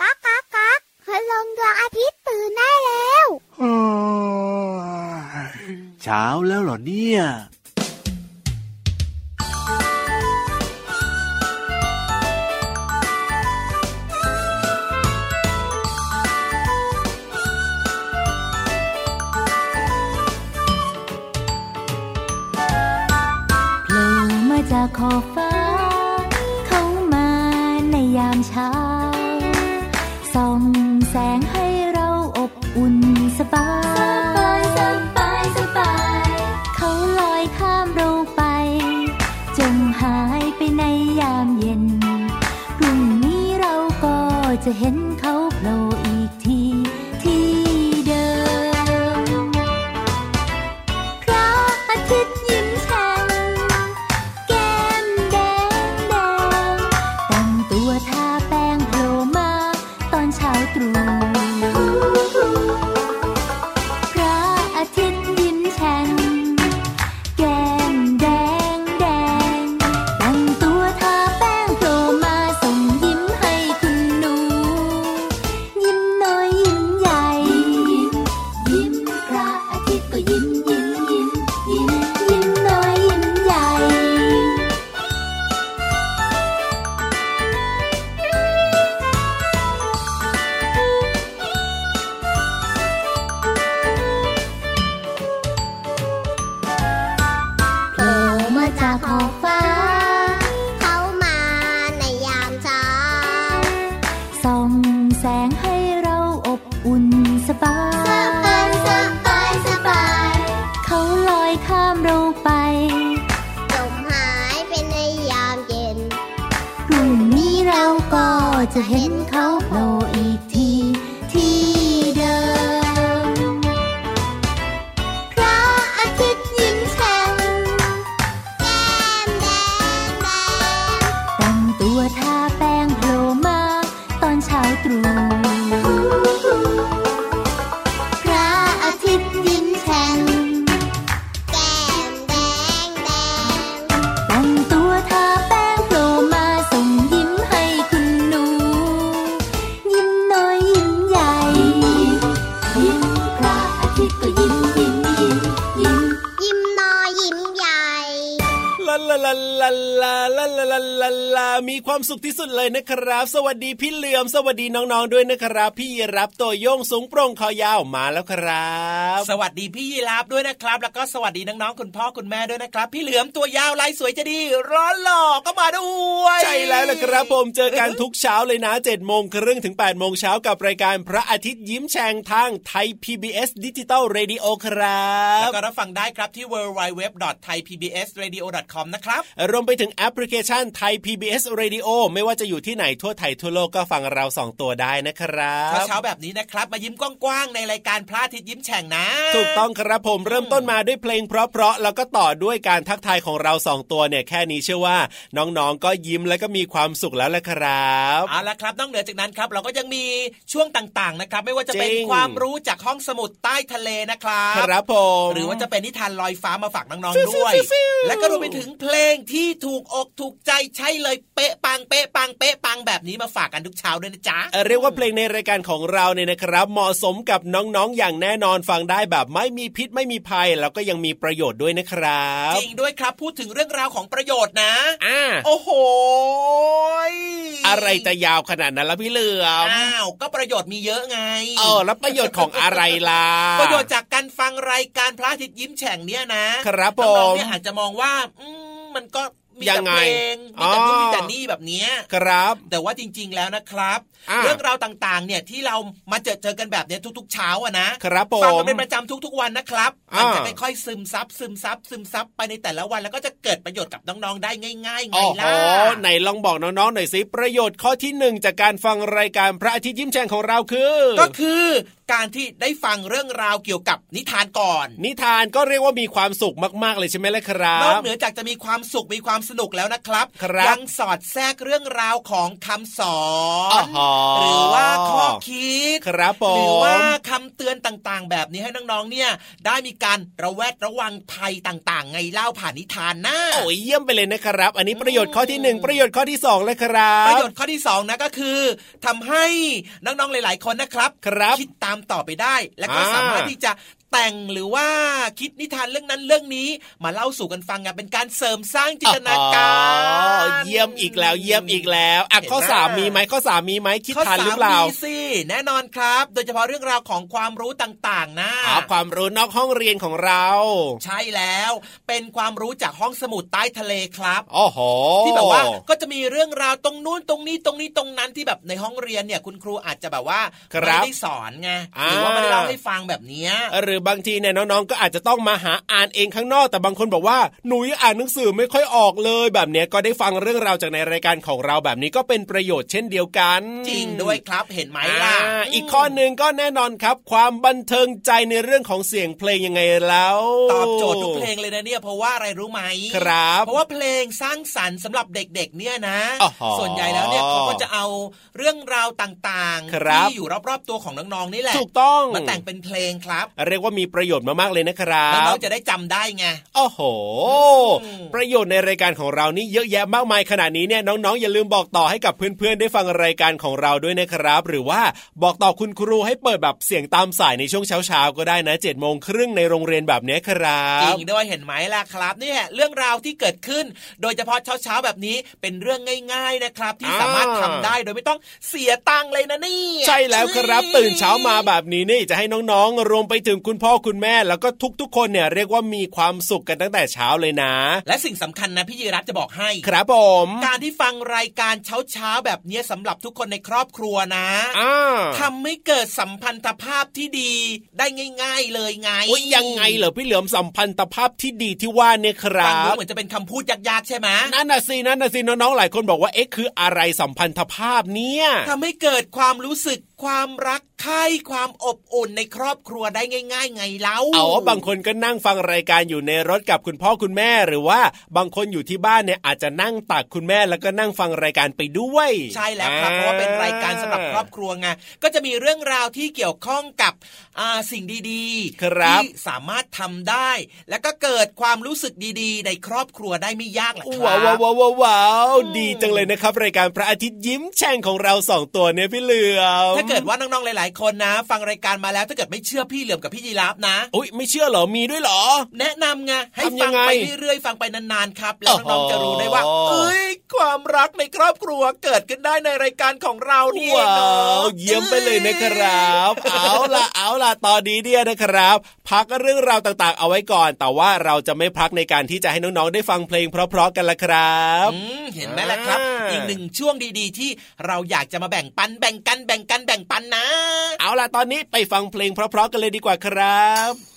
ก๊ากก๊ากก๊ากคืลงดวงอาทิตย์ตื่นได้แล้วเช้าแล้วเหรอเนี่ย สุข สวัสดีพี่เหลือมสวัสดีน้องๆด้วยนะครับ พี่ยีรับตัวโยงสูงโปร่งคอยาวมาแล้วครับ สวัสดีพี่ยีรับด้วยนะครับ แล้วก็สวัสดีน้องๆคุณพ่อคุณแม่ด้วยนะครับ พี่เหลือมตัวยาวลายสวยจะดีร้อนหล่อก็มาด้วยใช่แล้วละครับผมเจอกันทุกเช้าเลยนะเจ็ดโมงครึ่งถึงแปดโมงเช้ากับรายการพระอาทิตย์ยิ้มแฉ่งทางไทย PBS ดิจิตอลเรดิโอครับแล้วก็รับฟังได้ครับที่ www.thaipbsradio.com นะครับรวมไปถึงแอปพลิเคชันไทย PBS Radio ไม่ว่าจะอยู่ที่ไหนทั่วไทยทั่วโลกก็ฟังเราสองตัวได้นะครับเช้าแบบนี้นะครับ มายิ้มกว้างๆในรายการพระอาทิตย์ยิ้มแฉ่งนะ ถูกต้องครับผมเริ่มต้นมาด้วยเพลงเพราะๆแล้วก็ต่อด้วยการทักทายของเราสองตัวเนี่ยแค่นี้เชื่อว่า น้องๆก็ยิ้มแล้วก็มีความสุขแล้วแหละครับเอาละครับนอกเหนือจากนั้นครับ เราก็ยังมีช่วงต่างๆนะครับ ไม่ว่าจะเป็นความรู้จากห้องสมุดใต้ทะเลนะครับครับผมหรือว่าจะเป็นนิทานลอยฟ้ามาฝากน้องๆด้วย และก็รวมไปถึงเพลงที่ถูกอกถูกใจใช่เลยเป๊ะปังเป๊ะปังเป๊ะปังแบบนี้มาฝากกันทุกเช้าด้วยนะจ๊ะเรียกว่าเพลงในรายการของเราเนี่ยนะครับ เหมาะสมกับน้องๆอย่างแน่นอนฟังได้แบบไม่มีพิษไม่มีภัย แล้วก็ยังมีประโยชน์ด้วยนะครับจริงด้วยครับพูดถึงเรื่องราวของประโยชน์นะอ่าโอ้โหอะไรจะยาวขนาดนั้นล่ะพี่เหลือมอ้าวก็ประโยชน์มีเยอะไงเออแล้วประโยชน์ของอะไรล่ะประโยชน์จากการฟังรายการพระอาทิตย์ยิ้มแฉ่งเนี่ยนะครับผมน้องๆเนี่ยอาจจะมองว่าอืมมันก็ มีแต่เพลงมีแต่นู่นมีแต่นี่แบบนี้ครับ แต่ว่าจริง ๆแล้วนะครับ เรื่องราวต่างๆ เนี่ยที่เรามาเจอเจอกันแบบนี้ทุก ๆ เช้าอะนะครับผมฟังกันเป็นประจำทุก ๆ วันนะครับมันจะค่อยๆซึมซับซึมซับซึมซับไปในแต่ละวันแล้วก็จะเกิดประโยชน์กับน้องๆได้ง่ายๆไงล่ะไหนลองบอกน้องๆหน่อยสิประโยชน์ข้อที่หนึ่งจากการฟังรายการพระอาทิตย์ยิ้มแฉ่งของเราคือ ก็คือการที่ได้ฟังเรื่องราวเกี่ยวกับนิทานก่อน นิทานก็เรียกว่ามีความสุขมากๆเลยใช่ไหมล่ะครับนอกเหนือจากจะมีความสุขมีความสนุกแล้วนะครับรบยังสอดแทรกเรื่องราวของคำสอนหรือว่าข้อคิดครับผมหรือว่าคำเตือนต่างๆ แบบนี้ให้น้องๆเนี่ย ได้มีการระแวดระวังภัยต่างๆ ไงเล่าผ่านนิทานนะโอ้ยเยี่ยมไปเลยนะครับ อันนี้ประโยชน์ข้อที่ 1 ประโยชน์ข้อที่2เลยครับประโยชน์ข้อที่2นะก็คือ ทำให้น้องๆหลาย ๆคนนะครับครับ คิดตามต่อไปได้ และก็สามารถที่จะ แต่งหรือว่าคิดนิทานเรื่องนั้นเรื่องนี้ มาเล่าสู่กันฟังกันเป็นการเสริมสร้างจินตนาการเยี่ยมอีกแล้วเยี่ยมอีกแล้วอะข้อสามมีไหมข้อสามมีไหมคิดทันหรือเปล่ามีสิแน่นอนครับ โดยเฉพาะเรื่องราวของความรู้ต่างๆนะความรู้นอกห้องเรียนของเรา ใช่แล้วเป็นความรู้จากห้องสมุดใต้ทะเลครับอ๋อโหที่แบบว่าก็จะมีเรื่องราวตรงนู้นตรงนี้ตรงนี้ตรงนั้นที่แบบในห้องเรียนเนี่ยคุณครูอาจจะแบบว่าไม่ได้สอนไงหรือว่าไม่ได้เล่าให้ฟังแบบนี้หรือบางทีเนี่ยน้องๆก็อาจจะต้องมาหาอ่านเองข้างนอก แต่บางคนบอกว่าหนูอ่านหนังสือไม่ค่อยออกเลย แบบเนี้ยก็ได้ฟังเรื่องราวจากในรายการของเราแบบนี้ก็เป็นประโยชน์เช่นเดียวกัน จริงด้วยครับเห็นไหมล่ะอีกข้อหนึ่งก็แน่นอนครับ ความบันเทิงใจในเรื่องของเสียงเพลงยังไงแล้วตอบโจทย์ทุกเพลงเลยนะเนี่ยเพราะว่าอะไรรู้ไหมครับเพราะว่าเพลงสร้างสรรค์สำหรับเด็กๆ เนี่ยนะ ส่วนใหญ่แล้วเนี่ยเขาก็จะเอาเรื่องราวต่างๆที่อยู่รอบๆตัวของน้องๆนี่แหละถูกต้องมาแต่งเป็นเพลงครับ เรียกว่ามีประโยชน์มากๆเลยนะครับน้องๆจะได้จำได้ไงโอ้โห ประโยชน์ในรายการของเรานี่เยอะแยะมากมายขนาดนี้เนี่ยน้องๆอย่าลืมบอกต่อให้กับเพื่อนๆได้ฟังรายการของเราด้วยนะครับ หรือว่าบอกต่อคุณครูให้เปิดแบบเสียงตามสายในช่วงเช้าๆก็ได้นะเจ็ดโมงครึ่งในโรงเรียนแบบนี้ครับจริงด้วยเห็นไหมล่ะครับนี่แหละเรื่องราวที่เกิดขึ้น โดยเฉพาะเช้าๆแบบนี้เป็นเรื่องง่าย ๆนะครับ ที่สามารถทำได้โดยไม่ต้องเสียตังค์เลยนะนี่ ใช่แล้วครับตื่นเช้ามาแบบนี้นี่จะให้น้องๆ รวมไปถึงคุณคุณพ่อคุณแม่แล้วก็ทุกๆ คนเนี่ยเรียกว่ามีความสุขกันตั้งแต่เช้าเลยนะ และสิ่งสำคัญนะพี่ยีรัตจะบอกให้ครับผม การที่ฟังรายการเช้าเช้าแบบนี้สำหรับทุกคนในครอบครัวนะทำให้เกิดสัมพันธภาพที่ดีได้ง่าย ๆเลยไงยังไงเหรอพี่เหลือมสัมพันธภาพที่ดีที่ว่าเนี่ยครับฟังดูเหมือนจะเป็นคำพูดยากๆใช่ไหมนั่นน่ะสินั่นน่ะสิน้องๆหลายคนบอกว่าเอ๊ะคืออะไรสัมพันธภาพเนี่ยทำให้เกิดความรู้สึกความรักใคร่ความอบอุ่นในครอบครัวได้ง่าย ๆ ไงเล่าเอาบางคนก็นั่งฟังรายการอยู่ในรถกับคุณพ่อคุณแม่หรือว่าบางคนอยู่ที่บ้านเนี่ยอาจจะนั่งตักคุณแม่แล้วก็นั่งฟังรายการไปด้วย ใช่แล้วครับเพราะว่าเป็นรายการสำหรับครอบครัวไงก็จะมีเรื่องราวที่เกี่ยวข้องกับสิ่งดีๆที่สามารถทำได้ แล้วก็เกิดความรู้สึกดีๆ ในครอบครัวได้ไม่ยากหรอกครับว้าวว้าวว้าวดีจังเลยนะครับ รายการพระอาทิตย์ยิ้มแฉ่งของเราสองตัวเนี่ยพี่เหลือมเกิดว่าน้องๆหลาย ๆ คนนะ ฟังรายการมาแล้วถ้าเกิดไม่เชื่อพี่เหลือมกับพี่ยีราฟนะอุ้ยไม่เชื่อเหรอมีด้วยเหรอ แนะนำไงให้ฟังไปเรื่อยๆฟังไปนานๆครับ แล้วน้องๆจะรู้ได้ว่าเอ้ยความรักในครอบครัวเกิดขึ้นได้ในรายการของเรานี่เางเยี่ยมไปเลยนะครับ เอาล่ะเอาล่ะตอนนี้เนี่ยนะครับ พักเรื่องราวต่างๆ เอาไว้ก่อน แต่ว่าเราจะไม่พักในการที่จะให้น้องๆได้ฟังเพลงเพราะๆกันละครับเห็นไหมล่ะครับ อีกหนึ่งช่วงดีๆ ที่เราอยากจะมาแบ่งปันแบ่งกันแบ่งกันแบแบ่งปันนะ เอาล่ะตอนนี้ไปฟังเพลงเพราะๆกันเลยดีกว่าครับ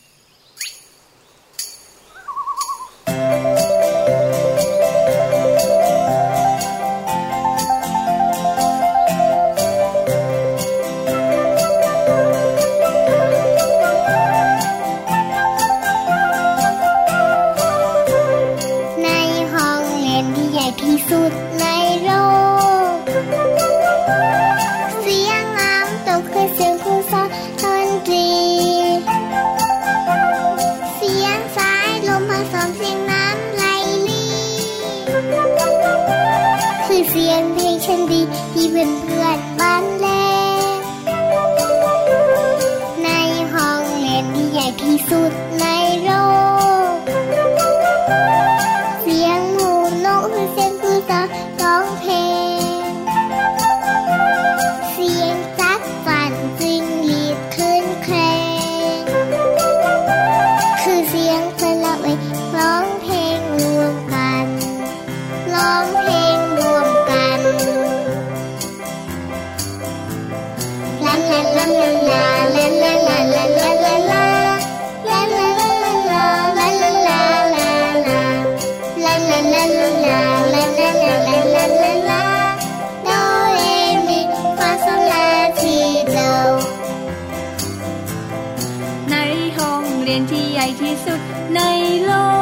ในห้องเรียนที่ใหญ่ที่สุดในโลก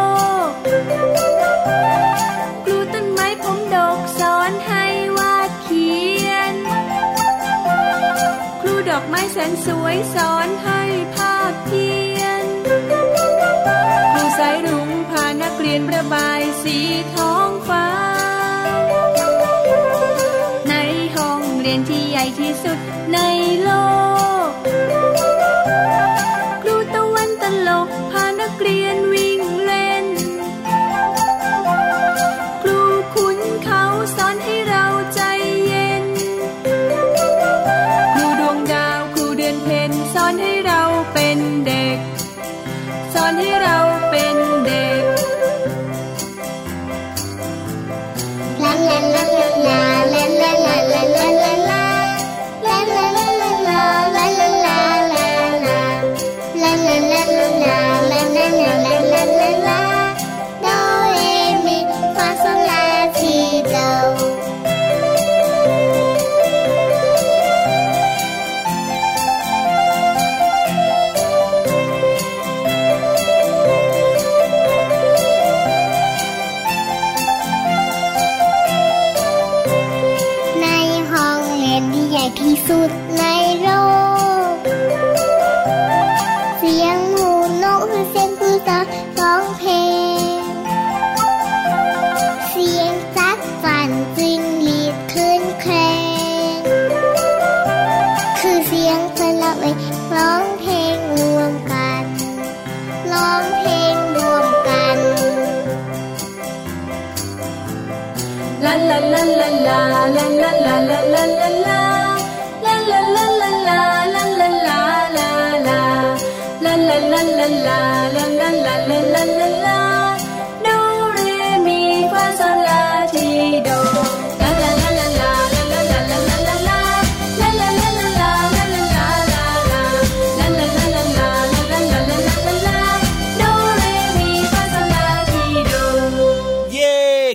แสนสวยสอนให้ภาคเพียนครูสายรุ้งพานักเรียนประบายสีท้องฟ้า ในห้องเรียนที่ใหญ่ที่สุดในโลก ครูตะวันตลกพานักเรียน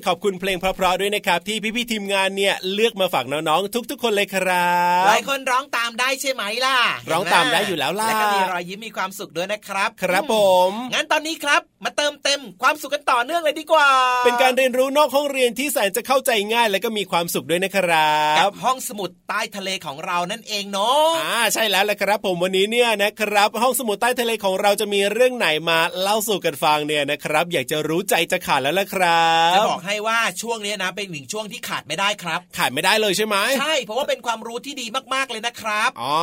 ขอบคุณ ลงเพราะๆด้วยนะครับ ที่พี่ๆทีมงานเนี่ยเลือกมาฝากน้องๆทุก ๆ คนเลยครับหลายคนร้องตามได้ใช่ไหมล่ะ ร้องตามได้อยู่แล้วล่ะแล้วก็มีรอยยิ้มมีความสุขด้วยนะครับ ครับผมงั้นตอนนี้ครับ มาเติมเต็มความสุขกันต่อเนื่องเลยดีกว่า เป็นการเรียนรู้นอกห้องเรียนที่แสนจะเข้าใจง่าย และก็มีความสุขด้วยนะครักับบห้องสมุดใต้ทะเลของเรานั่นเองเนาะอ่าใช่แล้วแหละครับ ผมวันนี้เนี่ยนะครับ ห้องสมุดใต้ทะเลของเราจะมีเรื่องไหนมาเล่าสู่กันฟังเนี่ยนะครับ อยากจะรู้ใจจะขาดแล้วละครัจะบบอกให้ว่าช่วงนี้นะเป็นหนึ่งช่วงที่ขาดไม่ได้ครับ ขาดไม่ได้เลยใช่ไหมใช่เพราะว่าเป็นความรู้ที่ดีมากๆเลยนะครับอ๋อ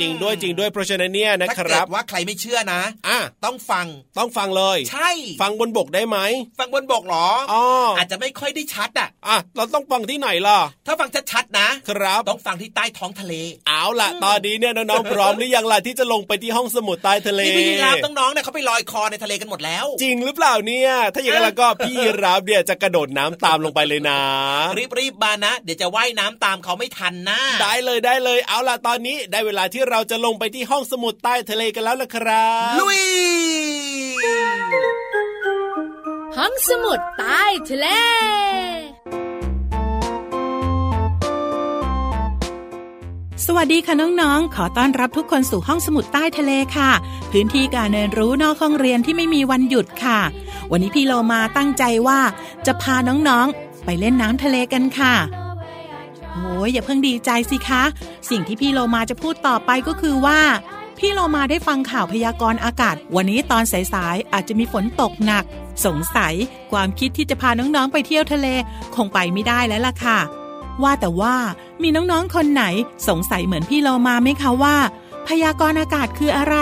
จริงด้วยจริงด้วยเพราะฉะนั้นเนี่ยนะถ้าคเกิรับดว่าใครไม่เชื่อนะอะต้องฟังต้องฟังเลย ใช่ ฟังบนบกได้ไหมฟังบนบกเหรออ๋ออาจจะไม่ค่อยได้ชัดอะอะเราต้องฟังที่ไหนล่ะถ้าฟังชัดๆนะ ครับต้องฟังที่ใต้ท้องทะเล เอาล่ะ ตอนนี้เนี่ยน้องๆพร้อมหรือยังล่ะที่จะลงไปที่ห้องสมุดใต้ทะเลนี่พี่ยีราฟน้องๆเนี่ยเขาไปลอยคอในทะเลกันหมดแล้ว จริงหรือเปล่าเนี่ย ถ้าอย่างนั้นแล้วก็พี่ยีรับเนี่ยจะกระโดดน้ำตามลงไปเลยนะ รีบๆมานะ เดี๋ยวจะว่ายน้ำตามเขาไม่ทันนะได้เลยได้เลย เอาล่ะตอนนี้ได้เวลาที่เราจะลงไปที่ห้องสมุดใต้ทะเลกันแล้วล่ะครับลุยห้องสมุดใต้ทะเล สวัสดีค่ะน้องๆ ขอต้อนรับทุกคนสู่ห้องสมุดใต้ทะเลค่ะ พื้นที่การเรียนรู้นอกห้องเรียนที่ไม่มีวันหยุดค่ะ วันนี้พี่โลมาตั้งใจว่าจะพาน้องๆ ไปเล่นน้ำทะเลกันค่ะโอ้ยอย่าเพิ่งดีใจสิคะ สิ่งที่พี่โลมาจะพูดต่อไปก็คือว่า พี่โลมาได้ฟังข่าวพยากรณ์อากาศ วันนี้ตอนสายๆอาจจะมีฝนตกหนัก สงสัยความคิดที่จะพาน้องๆไปเที่ยวทะเล คงไปไม่ได้แล้วล่ะค่ะ ว่าแต่ว่ามีน้องๆ คนไหนสงสัยเหมือนพี่โลมาไหมคะว่า พยากรณ์อากาศคืออะไร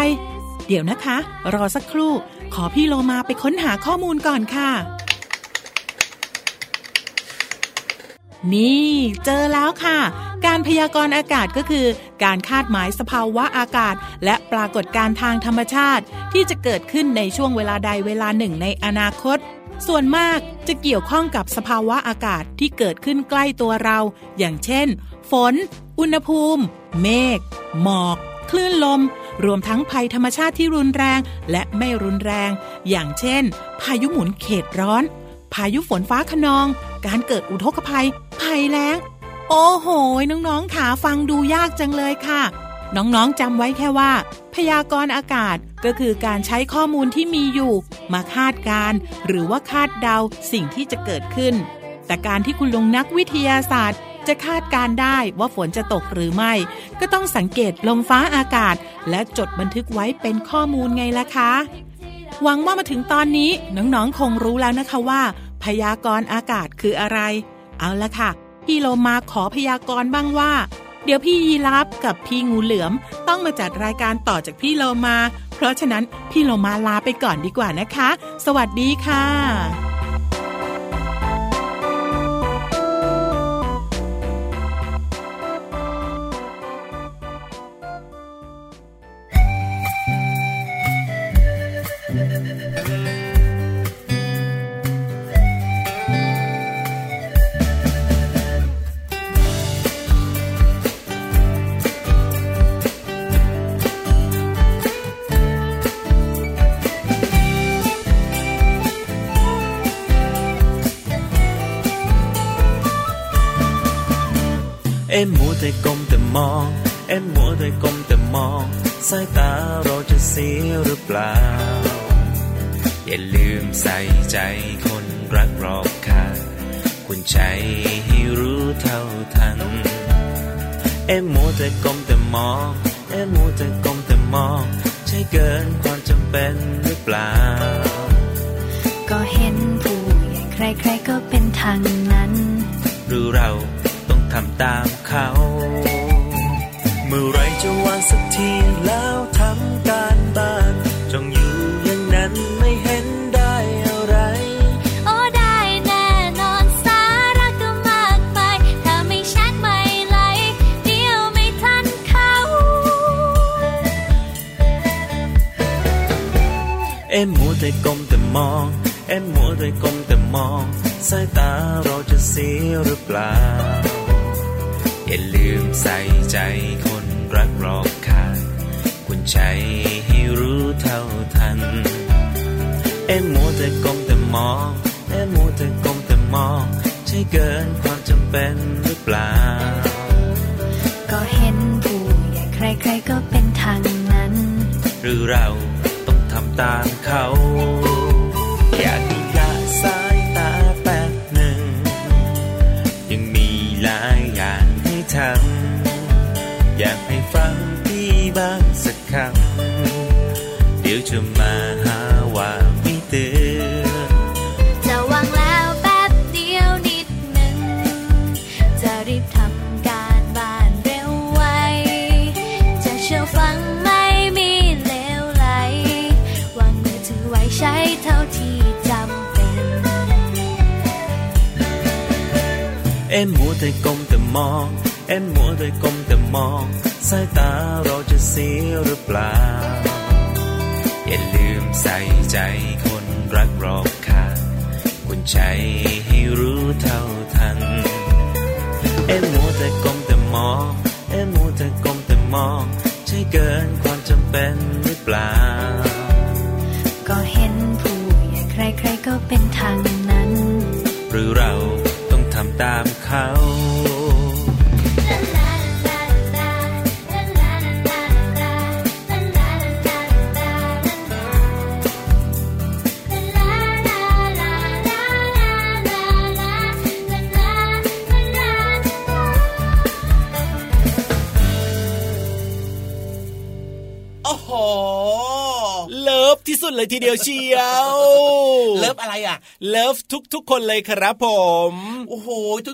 เดี๋ยวนะคะ รอสักครู่ ขอพี่โลมาไปค้นหาข้อมูลก่อนค่ะ นี่เจอแล้วค่ะ การพยากรณ์อากาศก็คือ การคาดหมายสภาวะอากาศ และปรากฏการณ์ทางธรรมชาติ ที่จะเกิดขึ้นในช่วงเวลาใดเวลาหนึ่งในอนาคต ส่วนมากจะเกี่ยวข้องกับสภาวะอากาศที่เกิดขึ้นใกล้ตัวเรา อย่างเช่น ฝน อุณหภูมิ เมฆ หมอก คลื่นลม รวมทั้งภัยธรรมชาติที่รุนแรงและไม่รุนแรง อย่างเช่น พายุหมุนเขตร้อน พายุฝนฟ้าขนอง การเกิดอุทกภัย ภัยแล้ง โอ้โห น้องๆขาฟังดูยากจังเลยค่ะ น้องๆจำไว้แค่ว่า พยากรณ์อากาศก็คือการใช้ข้อมูลที่มีอยู่ มาคาดการ์หรือว่าคาดเดาสิ่งที่จะเกิดขึ้น แต่การที่คุณลุงนักวิทยาศาสตร์ จะคาดการได้ว่าฝนจะตกหรือไม่ ก็ต้องสังเกตลมฟ้าอากาศ และจดบันทึกไว้เป็นข้อมูลไงล่ะคะหวังว่ามาถึงตอนนี้น้องๆคงรู้แล้วนะคะว่า พยากรณ์อากาศคืออะไร เอาละค่ะพี่โลมาขอพยากรณ์บ้างว่า เดี๋ยวพี่ยีรับกับพี่งูเหลือม ต้องมาจัดรายการต่อจากพี่โลมา เพราะฉะนั้นพี่โลมาลาไปก่อนดีกว่านะคะ สวัสดีค่ะ อ็มมัวแต่ก้มแต่มอง เอ็มมัวแต่ก้มแต่มอง สายตาเราจะเสียหรือเปล่า อย่าลืมใส่ใจคนรักรอบค่างคุณใจให้รู้เท่าทัน เอ็มมัวแต่ก้มแต่มอง เอ็มมัวแต่ก้มแต่มอง ใช่เกินความจำเป็นหรือเปล่า ก็เห็นผู้ใหญ่ใครๆก็เป็นทางนั้น หรือเราต้อง ทำตามเขา เมื่อไรจะวางสักทีแล้วทำการบ้านจ้องอยู่อย่างนั้นไม่เห็นได้อะไร โอ้ได้แน่นอนสาระก็มากมายถ้าไม่ชัดไม่ไหลเดียวไม่ทันเขา เอ็มมัวแต่ก้มแต่มอง เอ็มมัวแต่ก้มแต่มอง สายตาเราจะเสียหรือเปล่า อย่าลืมใส่ใจคนรักรอบค่างคุณใจให้รู้เท่าทัน เอ็มมัวแต่ก้มแต่มอง เอ็มมัวแต่ก้มแต่มอง ใช่เกินความจำเป็นหรือเปล่า ก็เห็นผู้ใหญ่ใครๆก็เป็นทางนั้น หรือเราต้องทำตามเขา อยาก ฟังพี่บ้างสักคำเดี๋ยวจะมาหาว่าไม่เตือนจะวางแล้วแป๊บเดียวนิดหนึ่ง จะรีบทำการบ้านเร็วไว จะเชื่อฟังไม่มีเลวไหล วางมือถือไว้ใช้เท่าที่จำเป็น เอ็มมัวแต่ก้มแต่มอง เอ็มมัวแต่ก้มแต่มอง สายตาเราจะเสียหรือเปล่า อย่าลืมใส่ใจคนรักรอบค่างคุณใจให้รู้เท่าทัน เอ็มมัวแต่ก้มแต่มอง เอ็มมัวแต่ก้มแต่มอง ใช่เกินความจำเป็นหรือเปล่า ก็เห็นผู้ใหญ่ใครๆก็เป็นทางนั้น หรือเราต้องทำตามเขา โอ้โห love ที่สุดเลยทีเดียวเชียว love อะไรอะ love ทุก ๆ คนเลยครับผม โอ้โห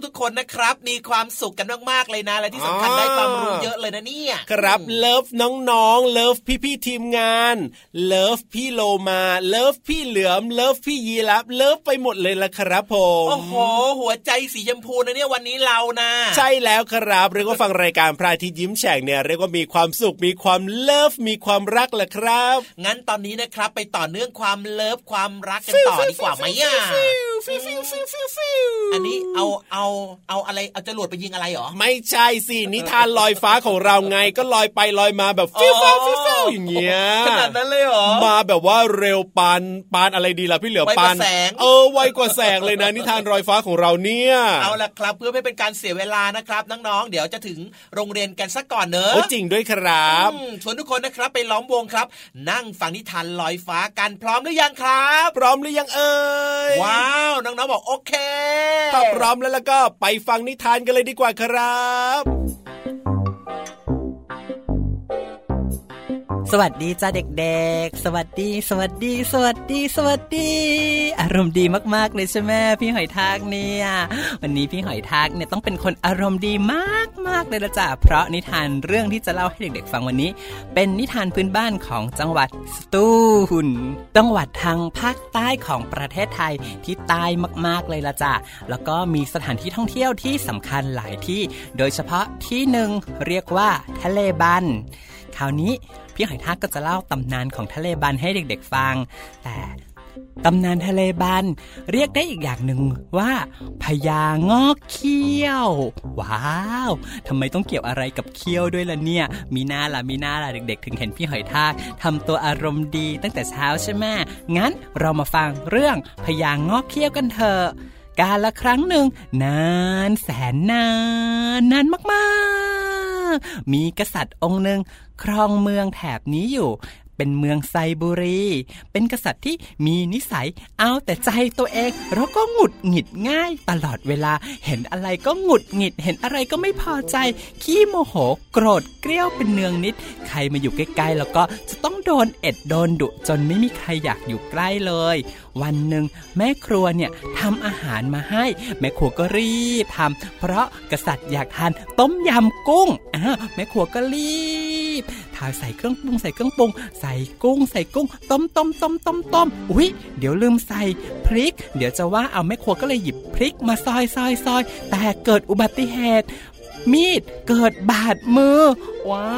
ทุกๆคนนะครับ มีความสุขกันมากๆเลยนะ และที่สำคัญอ่าได้ความรู้เยอะเลยนะเนี่ย ครับ love น้องๆ love พี่ๆทีมงาน love พี่โลมา love พี่เหลือม love พี่ยีรับ love ไปหมดเลยละครับผมโอ้โห หัวใจสีชมพูนะเนี่ยวันนี้เรานะใช่แล้วครับเรียกว่าฟังรายการพระอาทิตย์ยิ้มแฉ่งเนี่ยเรียกว่ามีความสุขมีความ love มีความรักแหละครับ งั้นตอนนี้นะครับไปต่อเนื่องความ love ความรักกันต่อดีกว่าไหมอะฟิ้วฟิ้วฟิ้วฟิ้วฟิ้วอันนี้เอาเอาเอาอะไรเอาจรวดไปยิงอะไรเหรอ ไม่ใช่สินิทานลอยฟ้าของเราไงก็ลอยไปลอยมาแบบฟิ้วฟิ้วฟิ้วฟิ้วอย่างเงี้ยขนาดนั้นเลยเหรอมาแบบว่าเร็วปานปานอะไรดีล่ะพี่เหลือมไวกว่าปานแสงเออไวกว่าแสงเลยนะนิทานลอยฟ้าของเราเนี่ยเอาละครับเพื่อไม่เป็นการเสียเวลานะครับน้องๆเดี๋ยวจะถึงโรงเรียนกันสักก่อนเนอะโอ้จริงด้วยครับอืมชวนทุกคนนะครับไปล้อมวงครับ นั่งฟังนิทานลอยฟ้ากันพร้อมหรือยังครับ พร้อมหรือยังเอ่ยว้าวน้องๆบอกโอเคถ้าพร้อมแล้วแล้วก็ไปฟังนิทานกันเลยดีกว่าครับ สวัสดีจ้าเด็กๆ สวัสดี สวัสดี สวัสดี สวัสดี อารมณ์ดีมากๆเลยใช่ไหมพี่หอยทากเนี่ย วันนี้พี่หอยทากเนี่ยต้องเป็นคนอารมณ์ดีมากๆเลยละจ้ะเพราะนิทานเรื่องที่จะเล่าให้เด็กๆ ฟังวันนี้ เป็นนิทานพื้นบ้านของจังหวัดสตูลจังหวัดทางภาคใต้ของประเทศไทยที่ใต้มากๆเลยละจ้ะแล้วก็มีสถานที่ท่องเที่ยวที่สำคัญหลายที่ โดยเฉพาะที่หนึ่งเรียกว่าทะเลบันคราวนี้ พี่หอยทากก็จะเล่าตำนานของทะเลบันให้เด็กๆฟัง แต่ตำนานทะเลบันเรียกได้อีกอย่างหนึ่งว่าพญางอกเขี้ยว ว้าวทำไมต้องเกี่ยวอะไรกับเขี้ยวด้วยล่ะเนี่ย มีหน้าล่ะมีหน้าล่ะเด็ก ๆ ถึงเห็นพี่หอยทากทำตัวอารมณ์ดีตั้งแต่เช้าใช่ไหมงั้นเรามาฟังเรื่องพญางอกเขี้ยวกันเถอะการละครั้งหนึ่งนานแสนนาน นานมากๆ มีกษัตริย์องค์หนึ่ง ครองเมืองแถบนี้อยู่ เป็นเมืองไซบุรี เป็นกษัตริย์ที่มีนิสัยเอาแต่ใจตัวเอง แล้วก็หงุดหงิดง่ายตลอดเวลา เห็นอะไรก็หงุดหงิด เห็นอะไรก็ไม่พอใจ ขี้โมโห โกรธเกรี้ยวเป็นเนืองนิด ใครมาอยู่ใกล้ๆแล้วก็จะต้องโดนเอ็ดโดนดุจนไม่มีใครอยากอยู่ใกล้เลย วันหนึ่งแม่ครัวเนี่ยทำอาหารมาให้ แม่ครัวก็รีบทำเพราะกษัตริย์อยากทานต้มยำกุ้งอ่าแม่ครัวก็รีบ ทาใส่เครื่องปรุงใส่เครื่องปรุง ใส่กุ้ง ใส่กุ้ง ต้มต้มต้มต้มต้มอุ้ยเดี๋ยวลืมใส่พริก เดี๋ยวจะว่าเอาแม่ครัวก็เลยหยิบพริกมาซอยซอยซอยแต่เกิดอุบัติเหตุ มีดเกิดบาดมือ ว้า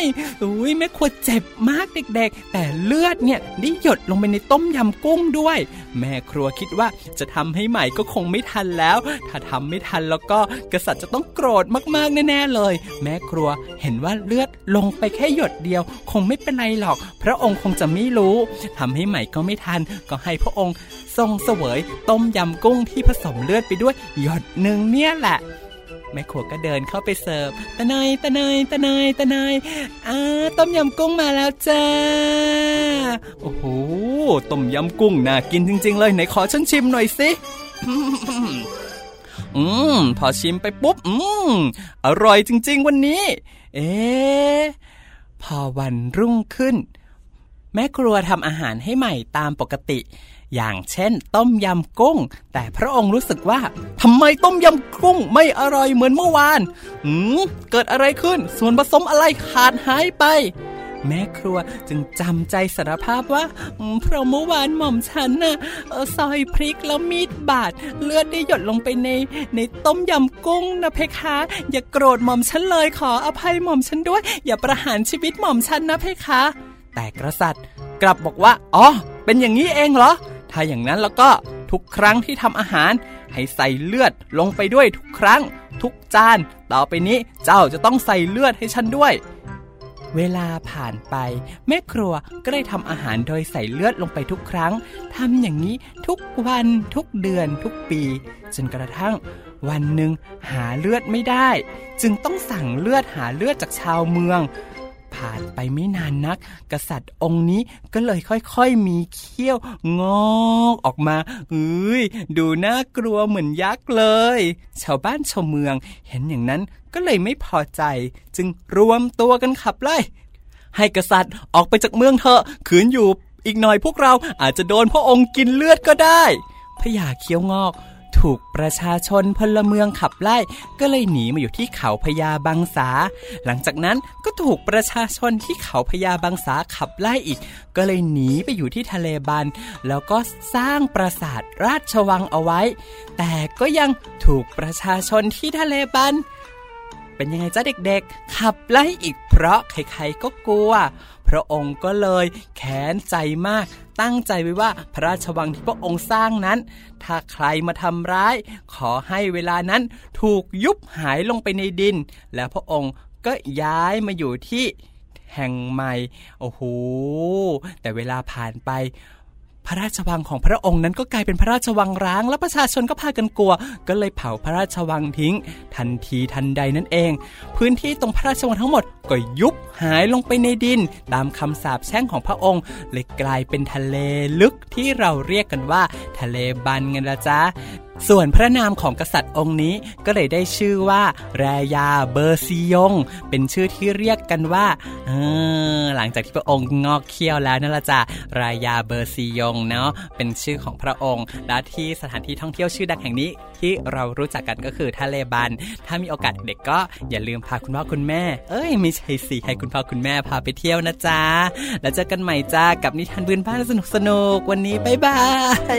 ยอุ้ยแม่ครัวเจ็บมากเด็กๆ แต่เลือดเนี่ยได้หยดลงไปในต้มยำกุ้งด้วย แม่ครัวคิดว่าจะทำให้ใหม่ก็คงไม่ทันแล้ว ถ้าทำไม่ทันแล้วก็กษัตริย์จะต้องโกรธมากๆแน่ๆเลย แม่ครัวเห็นว่าเลือดลงไปแค่หยดเดียว คงไม่เป็นไรหรอก พระองค์คงจะไม่รู้ทำให้ใหม่ก็ไม่ทัน ก็ให้พระองค์ทรงเสวยต้มยำกุ้งที่ผสมเลือดไปด้วยหยดหนึ่งเนี่ยแหละ แม่ครัวก็เดินเข้าไปเสิร์ฟตะเนยตะเนยตะเนยตะเนยอ่าต้มยำกุ้งมาแล้วจ้า โอ้โห ต้มยำกุ้งน่ากินจริง ๆ เลยไหนขอฉันชิมหน่อยสิอืม พอชิมไปปุ๊บ อืม อร่อยจริง ๆ วันนี้ เอ๊ะพอวันรุ่งขึ้น แม่ครัวทำอาหารให้ใหม่ตามปกติ อย่างเช่น ต้มยำกุ้ง แต่พระองค์รู้สึกว่าทำไมต้มยำกุ้งไม่อร่อยเหมือนเมื่อวานหืมเกิดอะไรขึ้น ส่วนผสมอะไรขาดหายไป แม่ครัวจึงจำใจสารภาพว่าเพราะเมื่อวานหม่อมฉันน่ะซอยพริกแล้วมีดบาดเลือดได้หยดลงไปใน ในต้มยำกุ้งนะเพคะ อย่าโกรธหม่อมฉันเลยขออภัยหม่อมฉันด้วย อย่าประหารชีวิตหม่อมฉันนะเพคะ แต่กษัตริย์กลับบอกว่า อ๋อ เป็นอย่างนี้เองเหรอ ถ้าอย่างนั้นแล้วก็ทุกครั้งที่ทำอาหาร ให้ใส่เลือดลงไปด้วยทุกครั้ง ทุกจาน ต่อไปนี้เจ้าจะต้องใส่เลือดให้ฉันด้วย เวลาผ่านไป แม่ครัวก็ได้ทำอาหารโดยใส่เลือดลงไปทุกครั้งทำอย่างนี้ทุกวันทุกเดือนทุกปี จนกระทั่งวันหนึ่งหาเลือดไม่ได้ จึงต้องสั่งเลือดหาเลือดจากชาวเมือง ผ่านไปไม่นานนัก กษัตริย์องค์นี้ก็เลยค่อยๆมีเขี้ยวงอกออกมาเอ้ยดูน่ากลัวเหมือนยักษ์เลย ชาวบ้านชาวเมือง เห็นอย่างนั้นก็เลยไม่พอใจ จึงรวมตัวกันขับไล่ ให้กษัตริย์ออกไปจากเมืองเถอะขืนอยู่อีกหน่อยพวกเราอาจจะโดนพระองค์กินเลือดก็ได้พญาเขี้ยวงอก ถูกประชาชนพลเมืองขับไล่ ก็เลยหนีมาอยู่ที่เขาพญาบังสา หลังจากนั้นก็ถูกประชาชนที่เขาพญาบังสาขับไล่อีก ก็เลยหนีไปอยู่ที่ทะเลบัน แล้วก็สร้างปราสาทราชวังเอาไว้ แต่ก็ยังถูกประชาชนที่ทะเลบันเป็นยังไงจ้าเด็กๆ ขับไล่อีกเพราะใครๆก็กลัว พระองค์ก็เลยแค้นใจมาก ตั้งใจไว้ว่าพระราชวังที่พระองค์สร้างนั้น ถ้าใครมาทำร้าย ขอให้เวลานั้นถูกยุบหายลงไปในดิน แล้วพระองค์ก็ย้ายมาอยู่ที่แห่งใหม่ โอ้โห แต่เวลาผ่านไป พระราชวังของพระองค์นั้นก็กลายเป็นพระราชวังร้าง และประชาชนก็พากันกลัว ก็เลยเผาพระราชวังทิ้ง ทันทีทันใดนั่นเอง พื้นที่ตรงพระราชวังทั้งหมดก็ยุบหายลงไปในดิน ตามคำสาปแช่งของพระองค์เลยกลายเป็นทะเลลึกที่เราเรียกกันว่า ทะเลบันไงละจ๊ะ ส่วนพระนามของกษัตริย์องค์นี้ก็เลยได้ชื่อว่าแรยาเบอร์ซิยง เป็นชื่อที่เรียกกันว่าเออหลังจากที่พระองค์งอกเขี้ยวแล้วนั่นละจ้ะรายาเบอร์ซิยงเนาะเป็นชื่อของพระองค์ และที่สถานที่ท่องเที่ยวชื่อดังแห่งนี้ที่เรารู้จักกันก็คือทะเลบัน ถ้ามีโอกาสเด็กก็อย่าลืมพาคุณพ่อคุณแม่ เอ้ยไม่ใช่สิให้คุณพ่อคุณแม่พาไปเที่ยวนะจ๊ะแล้วเจอกันใหม่จ้ากับนิทานบืนบ้านสนุกสนุกวันนี้บ๊ายบาย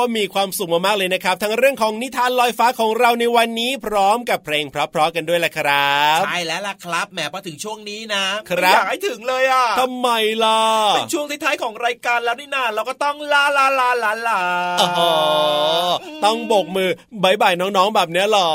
ว่ามีความสุขมากๆเลยนะครับ ทั้งเรื่องของนิทานลอยฟ้าของเราในวันนี้พร้อมกับเพลงเพราะๆกันด้วยแหละครับใช่แล้วล่ะครับแหมพอถึงช่วงนี้นะครับอยากให้ถึงเลยอะทำไมล่ะเป็นช่วงท้ายๆของรายการแล้วนี่นาเราก็ต้องลาลาลาลาลาต้องโบกมือบายบายน้องๆแบบนี้หรอ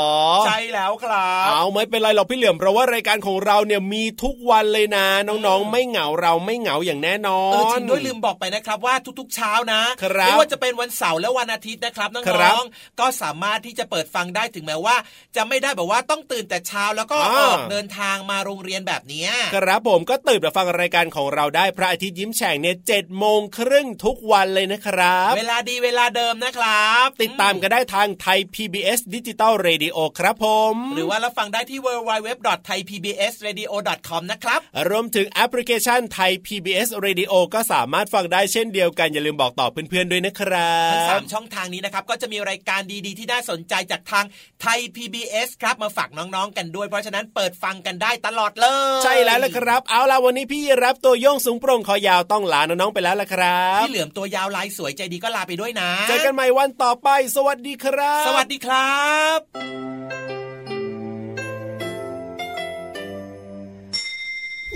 ใช่แล้วครับเอาไม่เป็นไรหรอกพี่เหลี่ยมเพราะว่ารายการของเราเนี่ยมีทุกวันเลยนะ น้องๆ ไม่เหงาเราไม่เหงาอย่างแน่นอนเออจริงด้วยลืมบอกไปนะครับว่าทุกๆเช้านะไม่ว่าจะเป็นวันเสาร์และวันอาทิตย์นะครับน้องๆก็สามารถที่จะเปิดฟังได้ถึงแม้ว่า จะไม่ได้แบบว่าต้องตื่นแต่เช้าแล้วก็ออกเดินทางมาโรงเรียนแบบนี้ครับผมก็ตื่นมาฟังรายการของเราได้พระอาทิตย์ยิ้มแฉ่งเนี่ยเจ็ดโมงครึ่งทุกวันเลยนะครับ เวลาดีเวลาเดิมนะครับ ติดตามกันได้ทางไทย PBS ดิจิตอลเรดิโอครับผม หรือว่าเราฟังได้ที่ www.thaipbsradio.com นะครับ รวมถึงแอปพลิเคชันไทย PBS Radio ก็สามารถฟังได้เช่นเดียวกัน อย่าลืมบอกต่อเพื่อนๆด้วยนะครับทั้งสมช่องทางนี้นะครับก็จะมีรายการดีๆ ที่น่าสนใจจากทางไทย PBS ครับมาฝากน้องๆกันด้วย เพราะฉะนั้นเปิดฟังกันได้ตลอดเลย ใช่แล้วละครับ เอาล่ะวันนี้พี่รับตัวโยงสูงโปร่งคอยาวต้องลาน้องๆไปแล้วละครับพี่เหลือมตัวยาวลายสวยใจดีก็ลาไปด้วยนะเจอกันใหม่วันต่อไป สวัสดีครับ สวัสดีครับ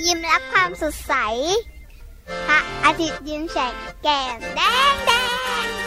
ยิ้มรับความสดใส พระอาทิตย์ยิ้มแฉกแก้มแดงแดง